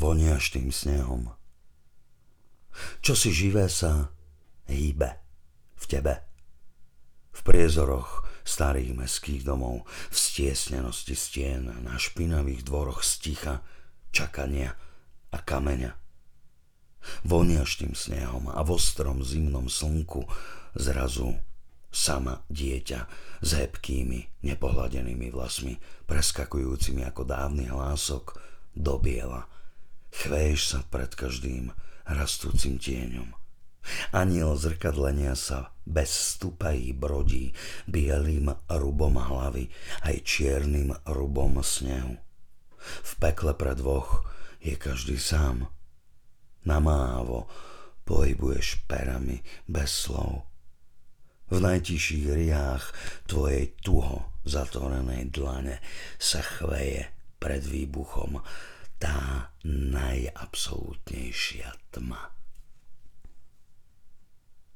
voniaš tým snehom. Čo si živé sa hýbe v tebe. V priezoroch starých meských domov, v stiesnenosti stien, na špinavých dvoroch sticha, čakania a kameňa. Voniaš tým snehom a v ostrom zimnom slnku zrazu sama dieťa s hebkými, nepohladenými vlasmi, preskakujúcimi ako dávny hlások do biela. Chveješ sa pred každým rastúcim tieňom. Aniel zrkadlenia sa bez stupají brodí bielým rubom hlavy aj čiernym rubom snehu. V pekle pre dvoch je každý sám. Namávo pohybuješ perami bez slov. V najtiších riách tvojej tuho zatvorenej dlane sa chveje pred výbuchom tá najabsolútnejšia tma.